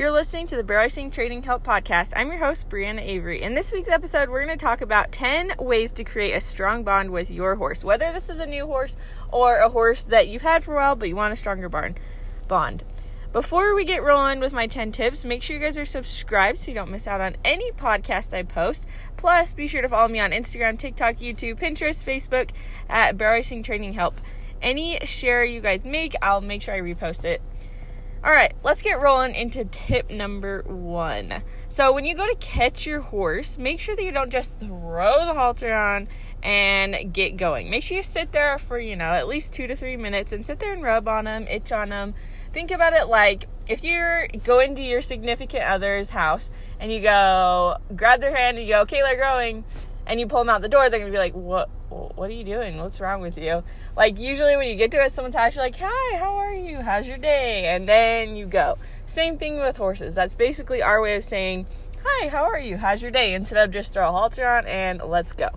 You're listening to the Barrel Racing Training Help Podcast. I'm your host, Brianna Avery. In this week's episode, we're going to talk about 10 ways to create a strong bond with your horse, whether this is a new horse or a horse that you've had for a while but you want a stronger barn bond. Before we get rolling with my 10 tips, make sure you guys are subscribed so you don't miss out on any podcast I post. Plus, be sure to follow me on Instagram, TikTok, YouTube, Pinterest, Facebook at Barrel Racing Training Help. Any share you guys make, I'll make sure I repost it all right, let's get rolling into tip number one. So, when you go to catch your horse, make sure that you don't just throw the halter on and get going. Make sure you sit there for, you know, at least two to three minutes and sit there and rub on them, itch on them. Think about it like if you're going to your significant other's house and you go grab their hand and you go, okay, they're and you pull them out the door, they're gonna be like, what? what are you doing? What's wrong with you? Like, usually when you get to it, someone's actually like, hi, how are you? How's your day? And then you go. Same thing with horses. That's basically our way of saying, hi, how are you? How's your day? Instead of just throw a halter on and let's go.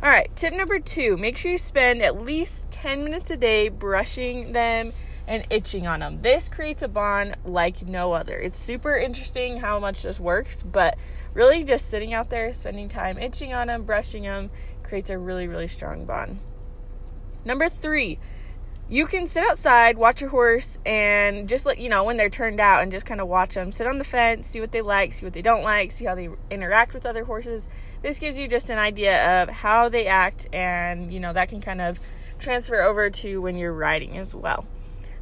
All right, tip number two make sure you spend at least 10 minutes a day brushing them and itching on them. This creates a bond like no other. It's super interesting how much this works, but really just sitting out there, spending time itching on them, brushing them, creates a really, really strong bond. Number three, you can sit outside, watch your horse, and just let you know when they're turned out and just kind of watch them. Sit on the fence, see what they like, see what they don't like, see how they interact with other horses. This gives you just an idea of how they act, and you know, that can kind of transfer over to when you're riding as well.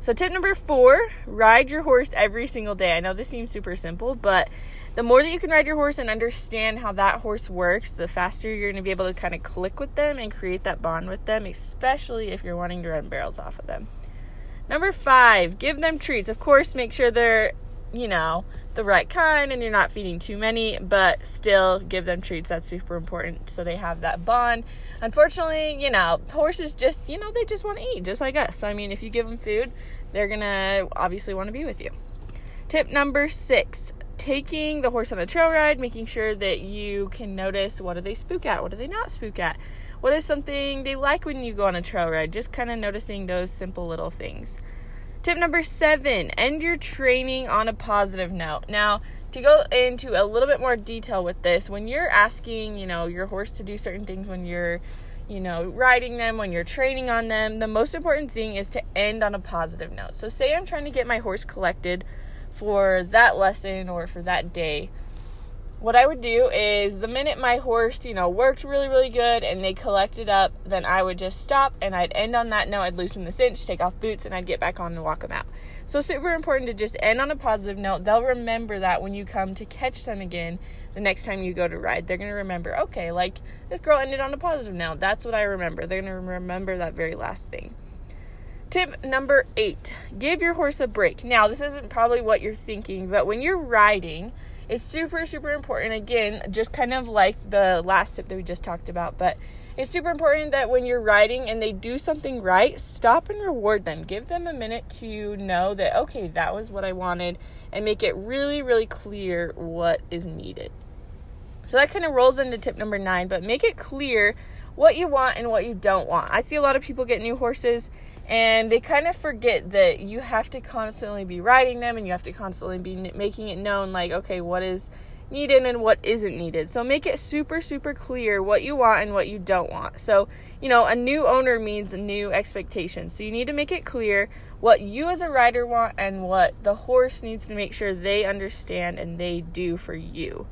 So, tip number four ride your horse every single day. I know this seems super simple, but the more that you can ride your horse and understand how that horse works, the faster you're going to be able to kind of click with them and create that bond with them, especially if you're wanting to run barrels off of them. Number five, give them treats. Of course, make sure they're, you know, the right kind and you're not feeding too many, but still give them treats. That's super important so they have that bond. Unfortunately, you know, horses just, you know, they just want to eat just like us. So, I mean, if you give them food, they're going to obviously want to be with you. Tip number six taking the horse on a trail ride, making sure that you can notice what do they spook at, what do they not spook at, what is something they like when you go on a trail ride, just kind of noticing those simple little things. Tip number seven end your training on a positive note. Now, to go into a little bit more detail with this, when you're asking, you know, your horse to do certain things when you're, you know, riding them, when you're training on them, the most important thing is to end on a positive note. So, say I'm trying to get my horse collected for that lesson or for that day, what I would do is the minute my horse, you know, worked really, really good and they collected up, then I would just stop and I'd end on that note. I'd loosen the cinch, take off boots, and I'd get back on and walk them out. So, super important to just end on a positive note. They'll remember that when you come to catch them again the next time you go to ride. They're going to remember, okay, like this girl ended on a positive note. That's what I remember. They're going to remember that very last thing. Tip number eight give your horse a break. Now, this isn't probably what you're thinking, but when you're riding, it's super, super important. Again, just kind of like the last tip that we just talked about, but it's super important that when you're riding and they do something right, stop and reward them. Give them a minute to know that, okay, that was what I wanted, and make it really, really clear what is needed. So that kind of rolls into tip number nine, but make it clear what you want and what you don't want. I see a lot of people get new horses and they kind of forget that you have to constantly be riding them and you have to constantly be making it known like okay what is needed and what isn't needed. So make it super super clear what you want and what you don't want. So you know a new owner means new expectations. So you need to make it clear what you as a rider want and what the horse needs to make sure they understand and they do for you.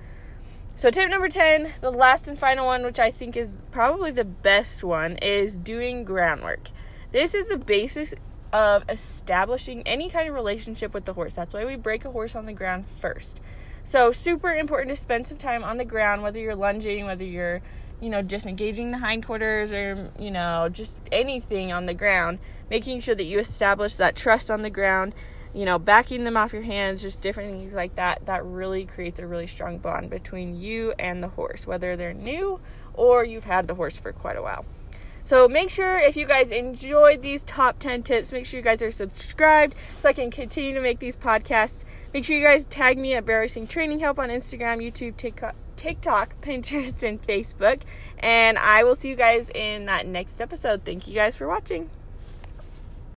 So tip number 10 the last and final one which i think is probably the best one is doing groundwork this is the basis of establishing any kind of relationship with the horse. That's why we break a horse on the ground first. So, super important to spend some time on the ground, whether you're lunging, whether you're, you know, disengaging the hindquarters or, you know, just anything on the ground, making sure that you establish that trust on the ground, you know, backing them off your hands, just different things like that. That really creates a really strong bond between you and the horse, whether they're new or you've had the horse for quite a while. So make sure if you guys enjoyed these top 10 tips, make sure you guys are subscribed so I can continue to make these podcasts. Make sure you guys tag me at Barrel Racing Training Help on Instagram, YouTube, TikTok, Pinterest, and Facebook. And I will see you guys in that next episode. Thank you guys for watching.